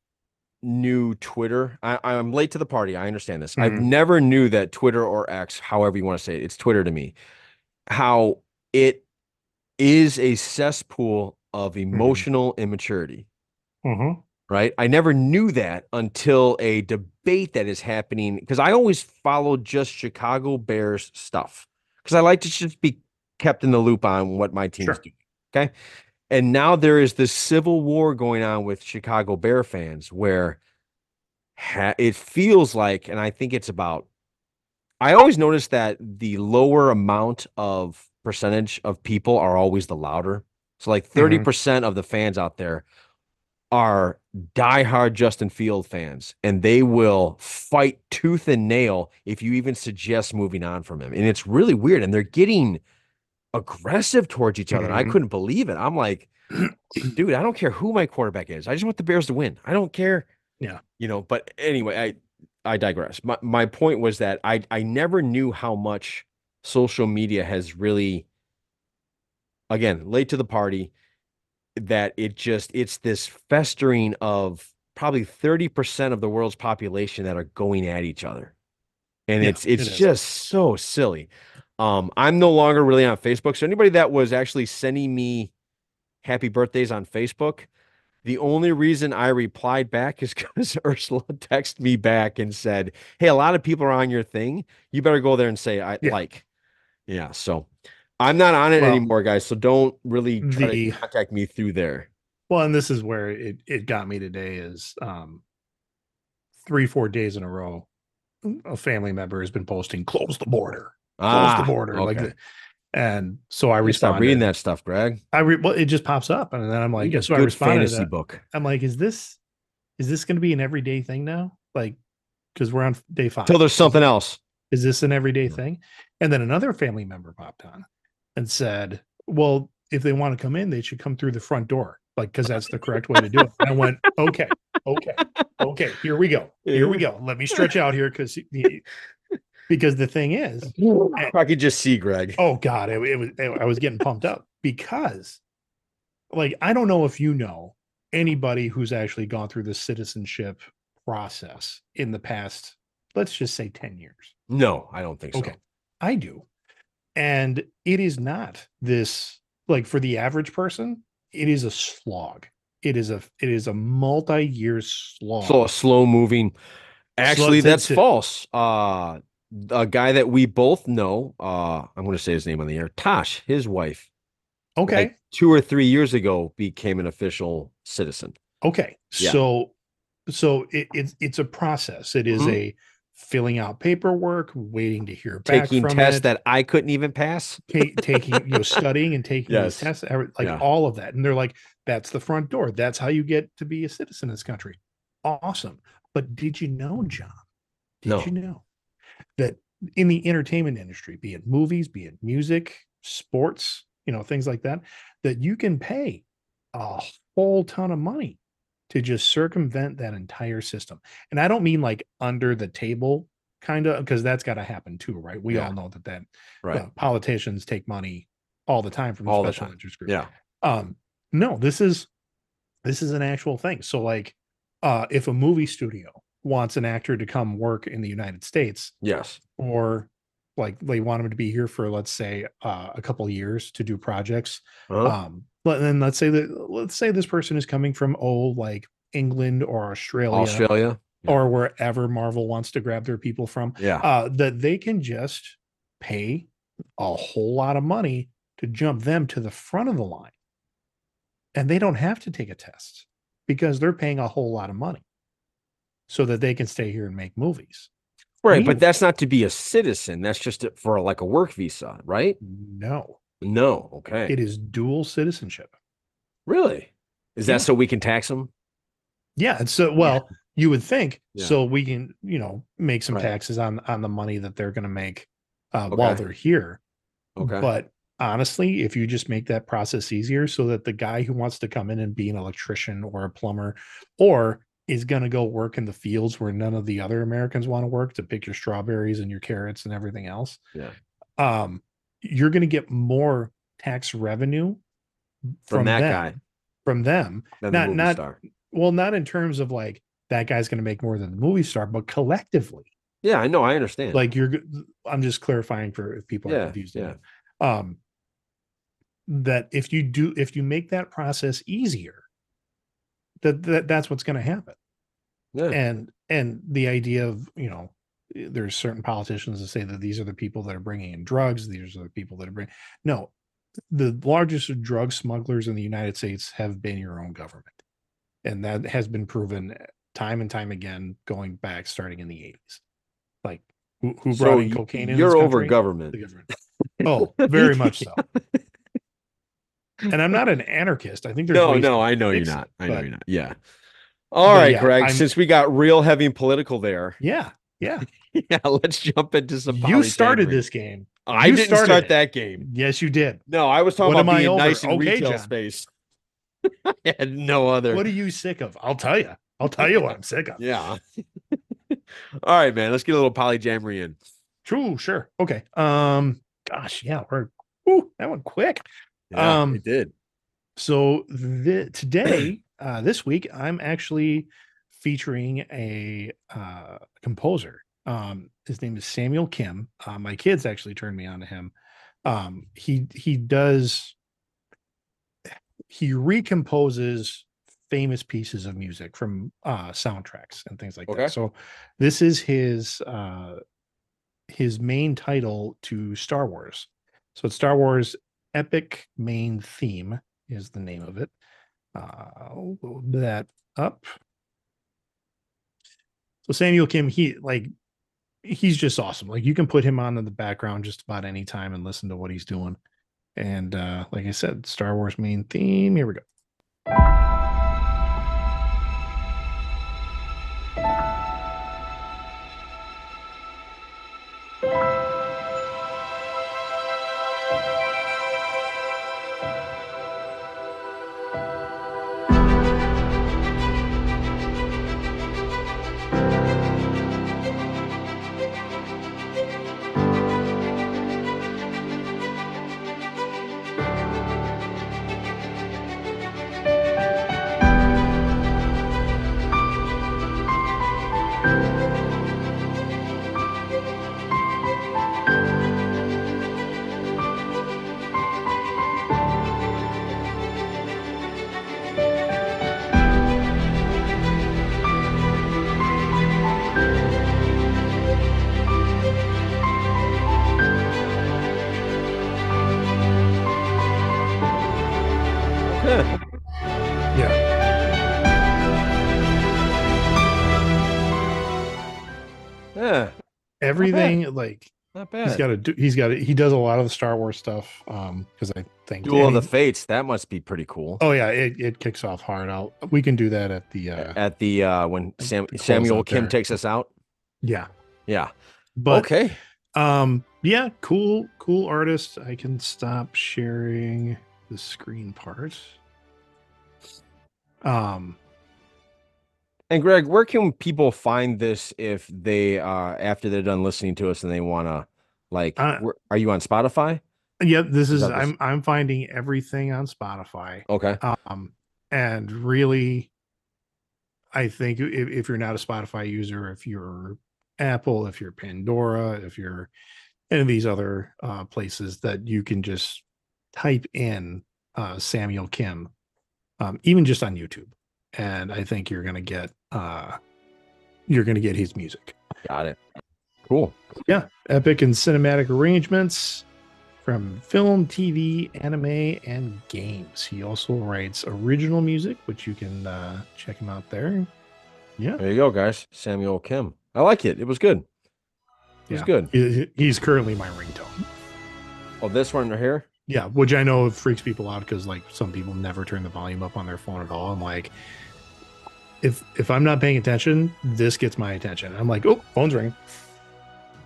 knew Twitter. I, I'm late to the party. I understand this. I've Mhm. never knew that Twitter or X, however you want to say it, it's Twitter to me. How it is a cesspool of emotional immaturity. Mhm. right? I never knew that until a debate that is happening because I always followed just Chicago Bears stuff because I like to just be kept in the loop on what my team's Sure. doing. Okay. And now there is this civil war going on with Chicago Bear fans where ha- it feels like, and I think it's about, I always notice that the lower amount of percentage of people are always the louder. So like mm-hmm. 30% of the fans out there are diehard Justin Fields fans, and they will fight tooth and nail if you even suggest moving on from him. And it's really weird. And they're getting aggressive towards each other. and I mm-hmm. couldn't believe it. I'm like, dude, I don't care who my quarterback is. I just want the Bears to win. I don't care. Yeah. You know, but anyway, I I digress. My my point was that I I never knew how much social media has really again, late to the party that it just it's this festering of probably 30% of the world's population that are going at each other. And Yeah, it's it's it just so silly. Um I'm no longer really on Facebook. So anybody that was actually sending me happy birthdays on Facebook, the only reason I replied back is because Ursula texted me back and said, Hey, a lot of people are on your thing. You better go there and say I Yeah. like. Yeah. So I'm not on it Well, anymore, guys. So don't really try the- to contact me through there. well and this is where it it got me today is um three four days in a row a family member has been posting close the border close the border like Ah, the, and so i stop reading that stuff, Greg. i re, well it just pops up and then i'm like so i good responded fantasy that. book. i'm like is this is this going to be an everyday thing now like because we're on day five Till there's something else. is this an everyday Yeah. thing and then another family member popped on and said well if they want to come in they should come through the front door like because that's the correct way to do it and i went okay okay okay here we go here we go let me stretch out here because because the thing is eh I could just see Greg. oh god it, it was eh, i was getting pumped up because like i don't know if you know anybody who's actually gone through the citizenship process in the past let's just say 10 years No, I don't think so. Okay. I do. And it is not this like for the average person, it is a slog. It is a it is a multi-year slog. So a slow moving. Actually, Slow- that's false. Uh a guy that we both know, uh, I'm gonna say his name on the air, Tosh, his wife, okay. like two or three years ago became an official citizen. okay. Yeah. So so it, it's it's a process. It is Mhm. a filling out paperwork, waiting to hear back Taking from tests it, that I couldn't even pass. ta- taking you know studying and taking Yes. tests every- like Yeah. all of that and they're like that's the front door that's how you get to be a citizen in this country awesome but did you know mm. john did No. you know that in the entertainment industry be it movies be it music sports you know things like that that you can pay a whole ton of money to just circumvent that entire system. And I don't mean like under the table kind of because that's got to happen too, right? We Yeah. all know that that Right. uh, politicians take money all the time from All special time. interest groups. Yeah. Um, no, this is this is an actual thing. So like uh if a movie studio wants an actor to come work in the United States Yes. or like they want him to be here for let's say uh, a couple years to do projects Huh? um but then let's say that let's say this person is coming from oh like england or australia, Australia. or wherever marvel wants to grab their people from Yeah. uh that they can just pay a whole lot of money to jump them to the front of the line and they don't have to take a test because they're paying a whole lot of money so that they can stay here and make movies right. But that's not to be a citizen. That's just for like a work visa, right? no No. Okay. it is dual citizenship really? Is Yeah. that so we can tax them? Yeah, and so well, you would think Yeah. so we can, you know, make some Right. taxes on on the money that they're going to make uh, while they're here. Okay. But honestly, if you just make that process easier so that the guy who wants to come in and be an electrician or a plumber or is going to go work in the fields where none of the other Americans want to work to pick your strawberries and your carrots and everything else. Yeah. Um you're going to get more tax revenue From that them, guy. from them not- the not- star. well, not in terms of like that guy's going to make more than the movie star, but collectively, Yeah, I know. I understand. like you're. i'm just clarifying for if people are confused. yeah. Um, that if you do, if you make that process easier, that, that that's what's going to happen. yeah. And and the idea of you know, there's certain politicians that say that these are the people that are bringing in drugs. These are the people that are bringing. No, the largest drug smugglers in the United States have been your own government, and that has been proven eh, time and time again, going back starting in the 80s. Like who, who So brought in cocaine? in You're over government. Government. Oh, very much so. And I'm not an anarchist. I think there's No, no, I know you're not. I know but- you're not. Yeah. All right, yeah, Greg. I'm- Since we got real heavy and political there, Yeah, yeah. yeah, let's jump into some. You started this game. I you didn't started start it. that game. Yes, you did. No, I was talking What about being over? nice in Okay, retail John. space. I had no other. What are you sick of? I'll tell you. I'll tell you what I'm sick of. yeah. All right, man. Let's get a little polyjamory in. True, sure. Okay. Um, gosh, yeah, we're ooh, that went quick. Yeah, Um, it did. So the, today, uh, this week, I'm actually featuring a uh, composer. Um, his name is Samuel Kim. Uh, my kids actually turned me on to him. Um, he he does he recomposes famous pieces of music from uh, soundtracks and things like Okay. that. So this is his uh, his main title to Star Wars. So it's Star Wars Epic Main Theme is the name of it. Uh, I'll load that up. So Samuel Kim, he like he's just awesome. Like you can put him on in the background just about any time and listen to what he's doing. And uh, like I said, Star Wars main theme. Here we go. Everything like Not bad. he's got to do he's got to he does a lot of the Star Wars stuff. Um, because I think Duel of the Fates. That must be pretty cool. Oh yeah, it, it kicks off hard. I'll we can do that at the uh At the uh when Sam Samuel Kim there. takes us out. yeah. Yeah. But okay. um yeah, cool, cool artist. I can stop sharing the screen part. Um And Greg, where can people find this if they uh after they're done listening to us and they want to like Uh, where- are you on Spotify? Yeah, this is this- I'm I'm finding everything on Spotify. Okay. Um and really I think if, if you're not a Spotify user, if you're Apple, if you're Pandora, if you're any of these other uh places that you can just type in uh Samuel Kim, um, even just on YouTube. And I think you're gonna get uh you're gonna get his music. Got it. Cool. Yeah, epic and cinematic arrangements from film, TV, anime, and games. He also writes original music, which you can uh, check him out there. Yeah, There you go, guys. Samuel Kim. I like it. It was good. It was good. He's currently my ringtone. Oh, this one right here. Yeah, which I know freaks people out because like some people never turn the volume up on their phone at all. I'm like, if if I'm not paying attention, this gets my attention. I'm like, oh, phone's ringing.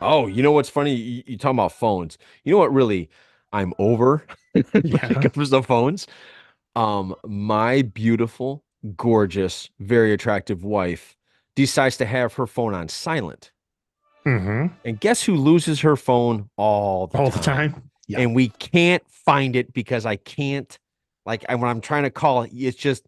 Oh, you know what's funny? You, you talking about phones. You know what really I'm over when Yeah. it comes to phones? Um, my beautiful, gorgeous, very attractive wife decides to have her phone on silent. Mm-hmm. And guess who loses her phone all the All time? the time. Yeah. And we can't find it because I can't like I, when I'm trying to call it, it's just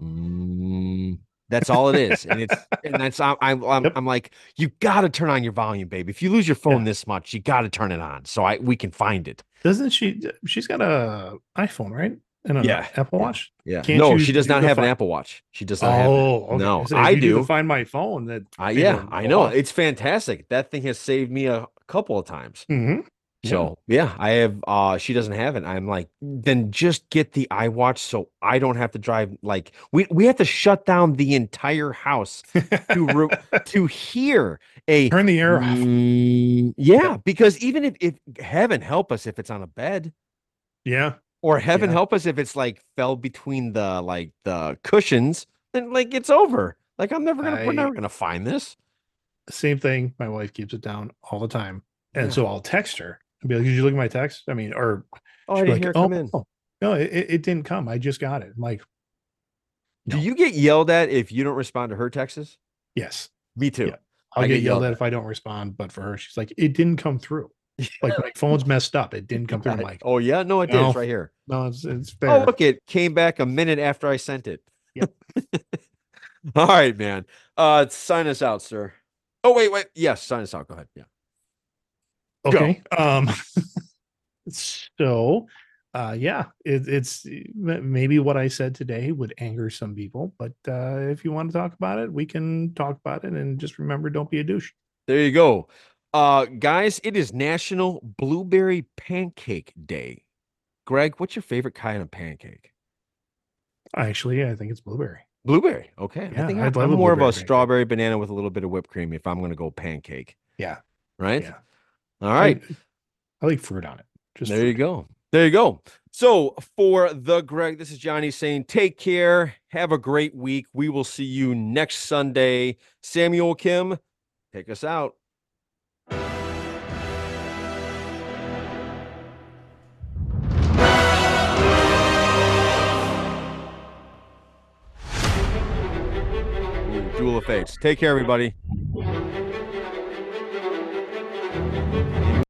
mm, that's all it is. and it's and that's I'm I'm, I'm, Yep. I'm like, you gotta turn on your volume, babe. If you lose your phone Yeah. this much, you gotta turn it on so I we can find it. Doesn't she? She's got a iPhone, right? And an Yeah. Apple Watch. Yeah. Can't no, you she does not have an Apple Watch. She does not have it. Oh, okay. No, So I do. find my phone. That I, yeah, I know. It, It's fantastic. That thing has saved me a couple of times. hmm Yeah. So yeah, I have uh she doesn't have it. I'm like, then just get the iWatch so I don't have to drive like we we have to shut down the entire house to re- to hear a Turn the air off. Mm, yeah, because even if if heaven help us if it's on a bed Yeah. or heaven Yeah. help us if it's like fell between the like the cushions, then like it's over. Like I'm never gonna we're never gonna find this. Same thing. My wife keeps it down all the time, and Yeah. so I'll text her and be like, "Did you look at my text? I mean, or Oh, I she'll be didn't hear it oh, come in. oh, no, it, it it didn't come. I just got it." I'm like, Do no. you get yelled at if you don't respond to her texts? "Yes, Me too. Yeah. I'll I get, get yelled yelled at if I don't respond." But for her, she's like, "It didn't come through. Like my phone's messed up. It didn't come through." I'm like, oh yeah, no, it did. No. It's right here. "No, it's it's fair." Oh, look, it came back a minute after I sent it. Yep. All right, man. Uh, sign us out, sir. Oh wait, wait. Yes, sign us out. Go ahead. Yeah. Go. Okay. Um so uh yeah, it, it's maybe what I said today would anger some people, but uh if you want to talk about it, we can talk about it and just remember don't be a douche. There you go. Uh, guys, it is National Blueberry Pancake Day. Greg, what's your favorite kind of pancake? Actually, I think it's blueberry. Blueberry. Okay. I Yeah, think I'd I'm, love I'm more of a pancake. strawberry banana with a little bit of whipped cream if I'm going to go pancake. Yeah. Right. Yeah. All right. I, I like fruit on it. Just there you go. There you go. So for the Greg, this is Johnny saying, take care. Have a great week. We will see you next Sunday. Samuel Kim, take us out. Duel of Fates. Take care, everybody. Thank you.